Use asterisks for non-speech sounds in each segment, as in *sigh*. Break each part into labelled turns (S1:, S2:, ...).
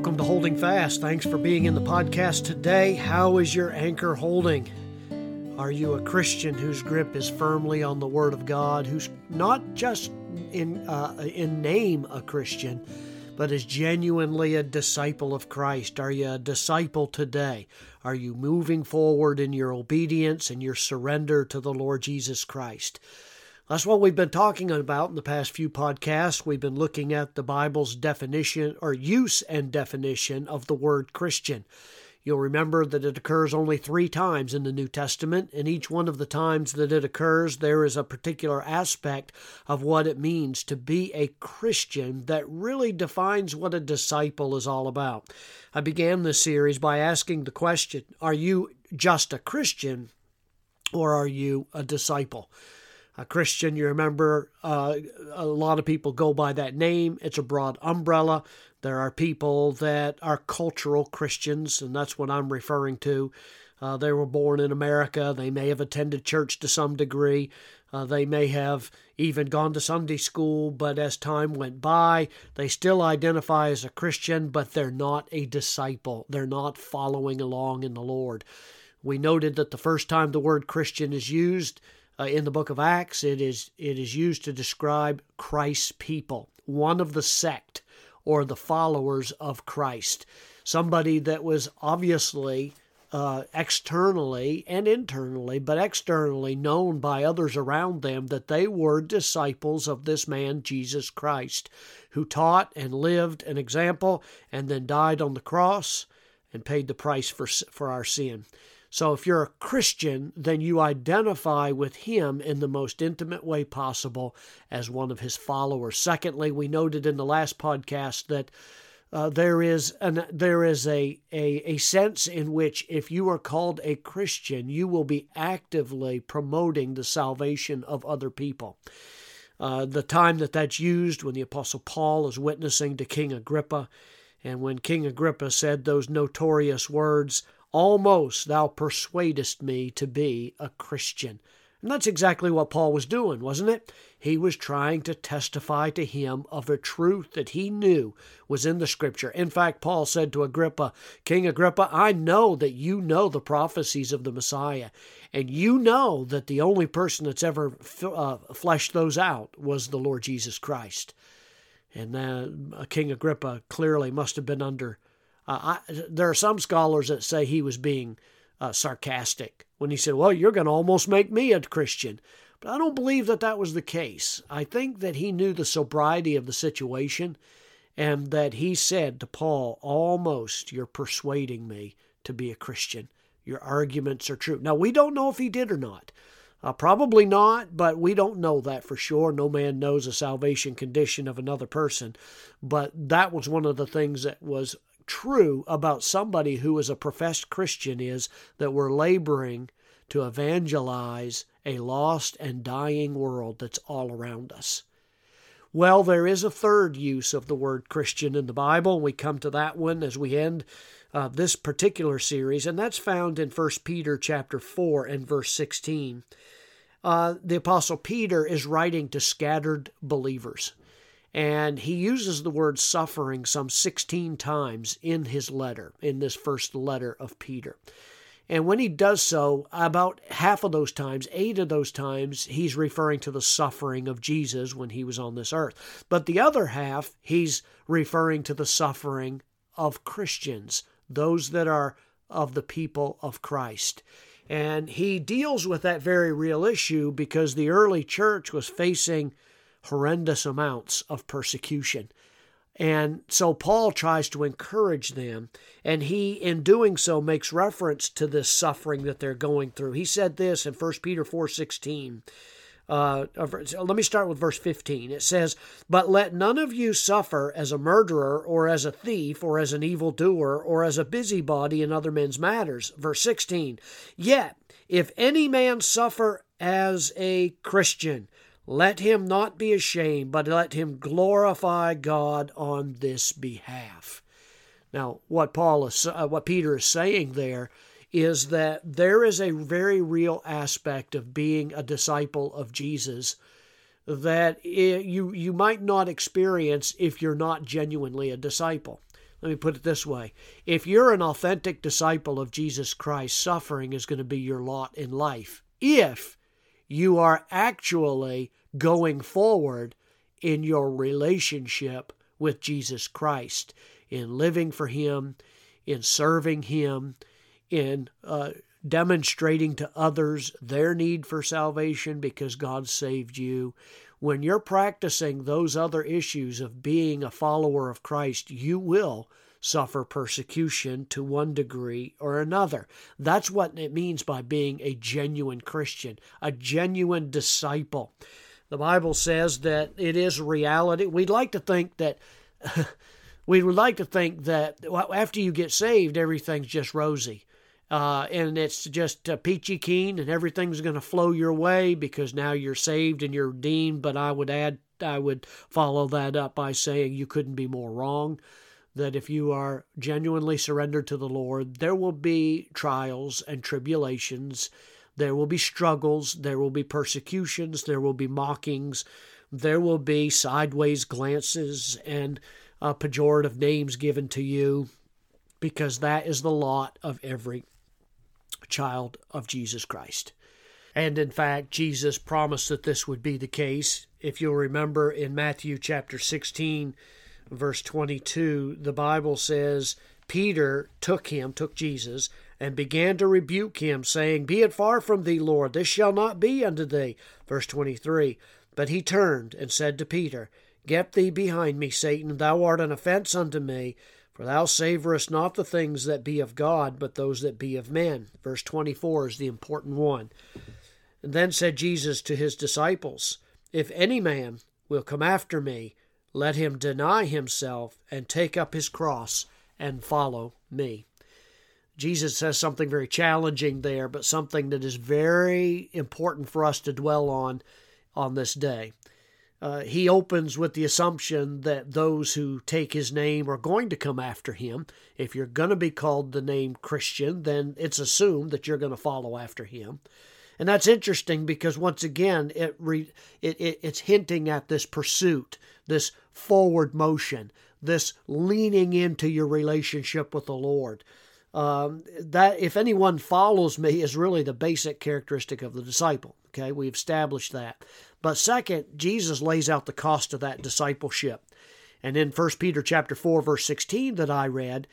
S1: welcome to Holding Fast. Thanks for being in the podcast today. How is your anchor holding? Are you a Christian whose grip is firmly on the Word of God, who's not just in, uh, in name a Christian, but is genuinely a disciple of Christ? Are you a disciple today? Are you moving forward in your obedience and your surrender to the Lord Jesus Christ? That's what we've been talking about in the past few podcasts. We've been looking at the Bible's definition or use and definition of the word Christian. You'll remember that it occurs only three times in the New Testament, and each one of the times that it occurs, there is a particular aspect of what it means to be a Christian that really defines what a disciple is all about. I began this series by asking the question Are you just a Christian, or are you a disciple? A Christian. You remember uh, a lot of people go by that name. It's a broad umbrella. There are people that are cultural Christians, and that's what I'm referring to. Uh, they were born in America. They may have attended church to some degree. Uh, they may have even gone to Sunday school, but as time went by, they still identify as a Christian, but they're not a disciple. They're not following along in the Lord. We noted that the first time the word Christian is used, uh, in the book of Acts, it is it is used to describe Christ's people, one of the sect or the followers of Christ, somebody that was obviously uh, externally and internally, but externally known by others around them that they were disciples of this man, Jesus Christ, who taught and lived an example and then died on the cross and paid the price for, for our sin. So if you're a Christian, then you identify with him in the most intimate way possible as one of his followers. Secondly, we noted in the last podcast that uh, there is an there is a, a a sense in which if you are called a Christian, you will be actively promoting the salvation of other people. Uh, the time that that's used when the Apostle Paul is witnessing to King Agrippa, and when King Agrippa said those notorious words, Almost thou persuadest me to be a Christian. And that's exactly what Paul was doing, wasn't it? He was trying to testify to him of a truth that he knew was in the Scripture. In fact, Paul said to Agrippa, King Agrippa, I know that you know the prophecies of the Messiah, and you know that the only person that's ever uh, fleshed those out was the Lord Jesus Christ. And uh, King Agrippa clearly must have been under uh, I, there are some scholars that say he was being uh, sarcastic when he said, Well, you're going to almost make me a Christian. But I don't believe that that was the case. I think that he knew the sobriety of the situation and that he said to Paul, Almost you're persuading me to be a Christian. Your arguments are true. Now, we don't know if he did or not. Uh, probably not, but we don't know that for sure. No man knows the salvation condition of another person. But that was one of the things that was true about somebody who is a professed Christian is that we're laboring to evangelize a lost and dying world that's all around us. Well, there is a third use of the word Christian in the Bible. We come to that one as we end uh, this particular series, and that's found in 1 Peter chapter 4 and verse 16. Uh, the Apostle Peter is writing to scattered believers. And he uses the word suffering some 16 times in his letter, in this first letter of Peter. And when he does so, about half of those times, eight of those times, he's referring to the suffering of Jesus when he was on this earth. But the other half, he's referring to the suffering of Christians, those that are of the people of Christ. And he deals with that very real issue because the early church was facing horrendous amounts of persecution. And so Paul tries to encourage them, and he, in doing so, makes reference to this suffering that they're going through. He said this in 1 Peter 4.16. Uh, let me start with verse 15. It says, But let none of you suffer as a murderer, or as a thief, or as an evildoer, or as a busybody in other men's matters. Verse 16, Yet, if any man suffer as a Christian, let him not be ashamed, but let him glorify God on this behalf. Now, what Paul is, uh, what Peter is saying there is that there is a very real aspect of being a disciple of Jesus that you you might not experience if you're not genuinely a disciple. let me put it this way if you're an authentic disciple of Jesus Christ, suffering is going to be your lot in life. If you are actually going forward in your relationship with Jesus Christ, in living for Him, in serving Him, in uh, demonstrating to others their need for salvation because God saved you. When you're practicing those other issues of being a follower of Christ, you will suffer persecution to one degree or another. That's what it means by being a genuine Christian, a genuine disciple. The Bible says that it is reality. We'd like to think that. *laughs* we would like to think that after you get saved, everything's just rosy. Uh, and it's just uh, peachy keen, and everything's going to flow your way because now you're saved and you're redeemed. But I would add, I would follow that up by saying you couldn't be more wrong that if you are genuinely surrendered to the Lord, there will be trials and tribulations, there will be struggles, there will be persecutions, there will be mockings, there will be sideways glances and uh, pejorative names given to you, because that is the lot of every child of Jesus Christ. And in fact, Jesus promised that this would be the case. If you'll remember in Matthew chapter 16, verse 22, the Bible says, Peter took him, took Jesus, and began to rebuke him, saying, Be it far from thee, Lord, this shall not be unto thee. Verse 23. But he turned and said to Peter, Get thee behind me, Satan, thou art an offense unto me, for thou savorest not the things that be of God, but those that be of men. Verse 24 is the important one. And then said Jesus to his disciples, If any man will come after me, let him deny himself and take up his cross and follow me. Jesus says something very challenging there, but something that is very important for us to dwell on on this day. Uh, he opens with the assumption that those who take his name are going to come after him. If you're going to be called the name Christian, then it's assumed that you're going to follow after him. And that's interesting because once again, it, re, it, it it's hinting at this pursuit, this forward motion, this leaning into your relationship with the Lord. Um, that if anyone follows me is really the basic characteristic of the disciple. Okay, we've established that. But second, Jesus lays out the cost of that discipleship. And in 1 Peter chapter 4 verse 16 that I read,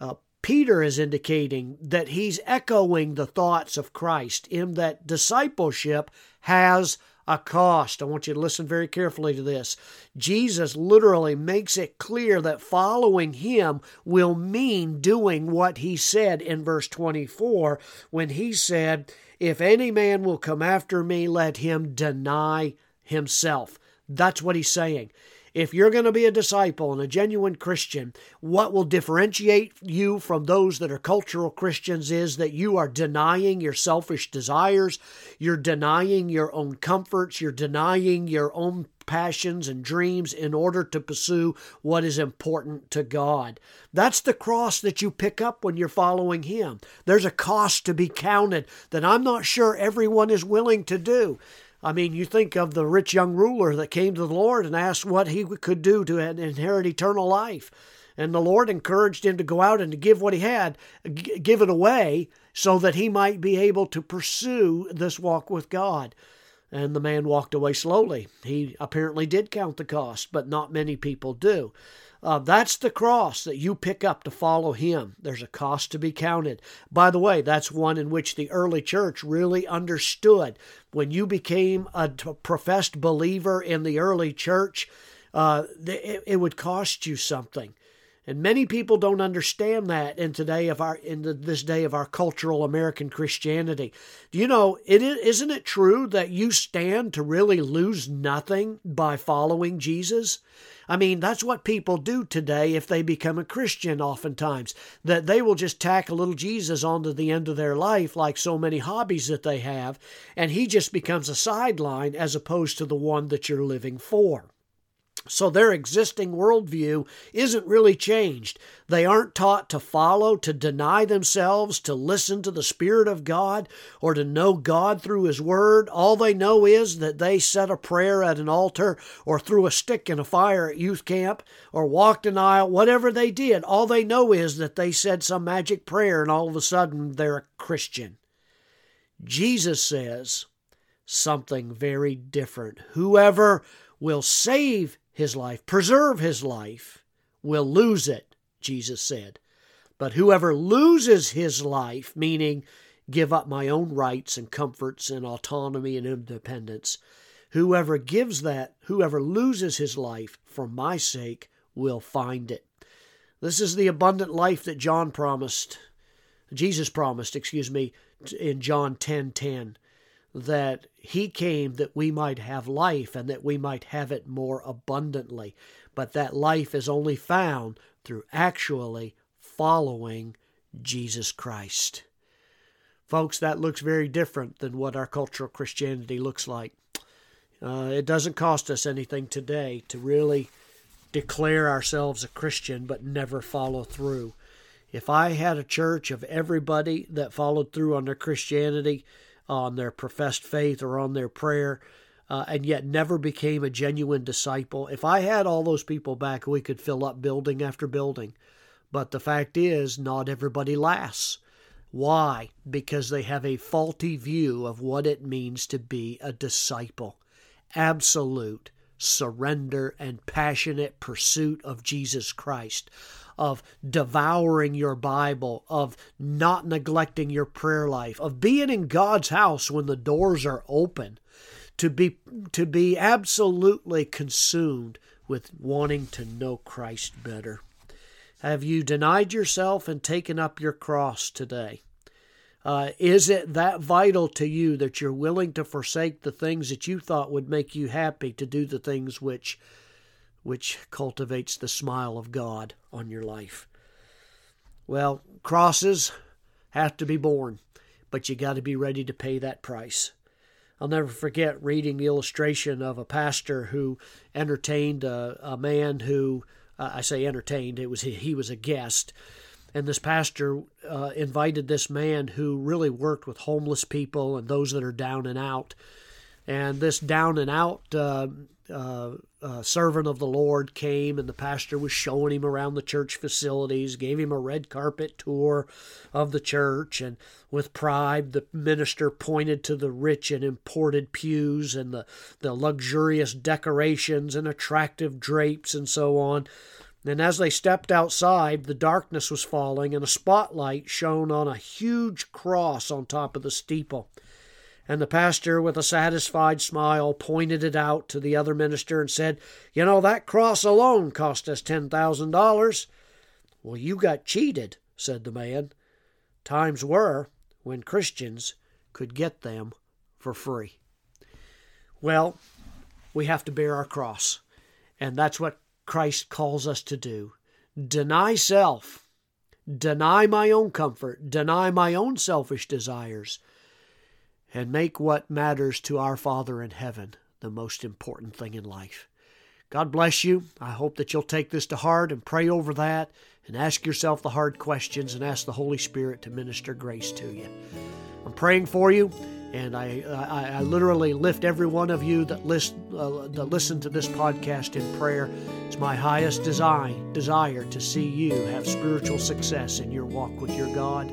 S1: uh, Peter is indicating that he's echoing the thoughts of Christ in that discipleship has a cost. I want you to listen very carefully to this. Jesus literally makes it clear that following him will mean doing what he said in verse 24 when he said, If any man will come after me, let him deny himself. That's what he's saying. If you're going to be a disciple and a genuine Christian, what will differentiate you from those that are cultural Christians is that you are denying your selfish desires, you're denying your own comforts, you're denying your own passions and dreams in order to pursue what is important to God. That's the cross that you pick up when you're following Him. There's a cost to be counted that I'm not sure everyone is willing to do. I mean, you think of the rich young ruler that came to the Lord and asked what he could do to inherit eternal life. And the Lord encouraged him to go out and to give what he had, give it away, so that he might be able to pursue this walk with God. And the man walked away slowly. He apparently did count the cost, but not many people do. Uh, that's the cross that you pick up to follow him. There's a cost to be counted. By the way, that's one in which the early church really understood. When you became a professed believer in the early church, uh, it, it would cost you something. And many people don't understand that in today of our in the, this day of our cultural American Christianity. Do you know it isn't it true that you stand to really lose nothing by following Jesus? I mean, that's what people do today if they become a Christian, oftentimes, that they will just tack a little Jesus onto the end of their life, like so many hobbies that they have, and he just becomes a sideline as opposed to the one that you're living for. So their existing worldview isn't really changed. They aren't taught to follow, to deny themselves, to listen to the Spirit of God, or to know God through His Word. All they know is that they said a prayer at an altar, or threw a stick in a fire at youth camp, or walked an aisle, whatever they did. All they know is that they said some magic prayer, and all of a sudden they're a Christian. Jesus says something very different. Whoever will save his life, preserve his life, will lose it, Jesus said. But whoever loses his life, meaning give up my own rights and comforts and autonomy and independence, whoever gives that, whoever loses his life for my sake, will find it. This is the abundant life that John promised, Jesus promised, excuse me, in John 10:10. 10, 10 that he came that we might have life and that we might have it more abundantly. But that life is only found through actually following Jesus Christ. Folks, that looks very different than what our cultural Christianity looks like. Uh, it doesn't cost us anything today to really declare ourselves a Christian but never follow through. If I had a church of everybody that followed through on their Christianity, on their professed faith or on their prayer, uh, and yet never became a genuine disciple. If I had all those people back, we could fill up building after building. But the fact is, not everybody lasts. Why? Because they have a faulty view of what it means to be a disciple. Absolute surrender and passionate pursuit of Jesus Christ of devouring your Bible, of not neglecting your prayer life, of being in God's house when the doors are open, to be to be absolutely consumed with wanting to know Christ better. Have you denied yourself and taken up your cross today? Uh, is it that vital to you that you're willing to forsake the things that you thought would make you happy to do the things which which cultivates the smile of God on your life. Well, crosses have to be borne, but you got to be ready to pay that price. I'll never forget reading the illustration of a pastor who entertained a, a man who uh, I say entertained. It was he, he was a guest, and this pastor uh, invited this man who really worked with homeless people and those that are down and out. And this down and out uh, uh, uh, servant of the Lord came, and the pastor was showing him around the church facilities, gave him a red carpet tour of the church, and with pride, the minister pointed to the rich and imported pews and the, the luxurious decorations and attractive drapes and so on. And as they stepped outside, the darkness was falling, and a spotlight shone on a huge cross on top of the steeple. And the pastor, with a satisfied smile, pointed it out to the other minister and said, You know, that cross alone cost us $10,000. Well, you got cheated, said the man. Times were when Christians could get them for free. Well, we have to bear our cross, and that's what Christ calls us to do. Deny self, deny my own comfort, deny my own selfish desires and make what matters to our Father in heaven the most important thing in life. God bless you. I hope that you'll take this to heart and pray over that and ask yourself the hard questions and ask the Holy Spirit to minister grace to you. I'm praying for you, and I, I, I literally lift every one of you that, list, uh, that listen to this podcast in prayer. It's my highest design, desire to see you have spiritual success in your walk with your God.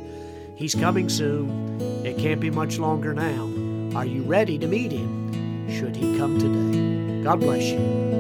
S1: He's coming soon. It can't be much longer now. Are you ready to meet him? Should he come today? God bless you.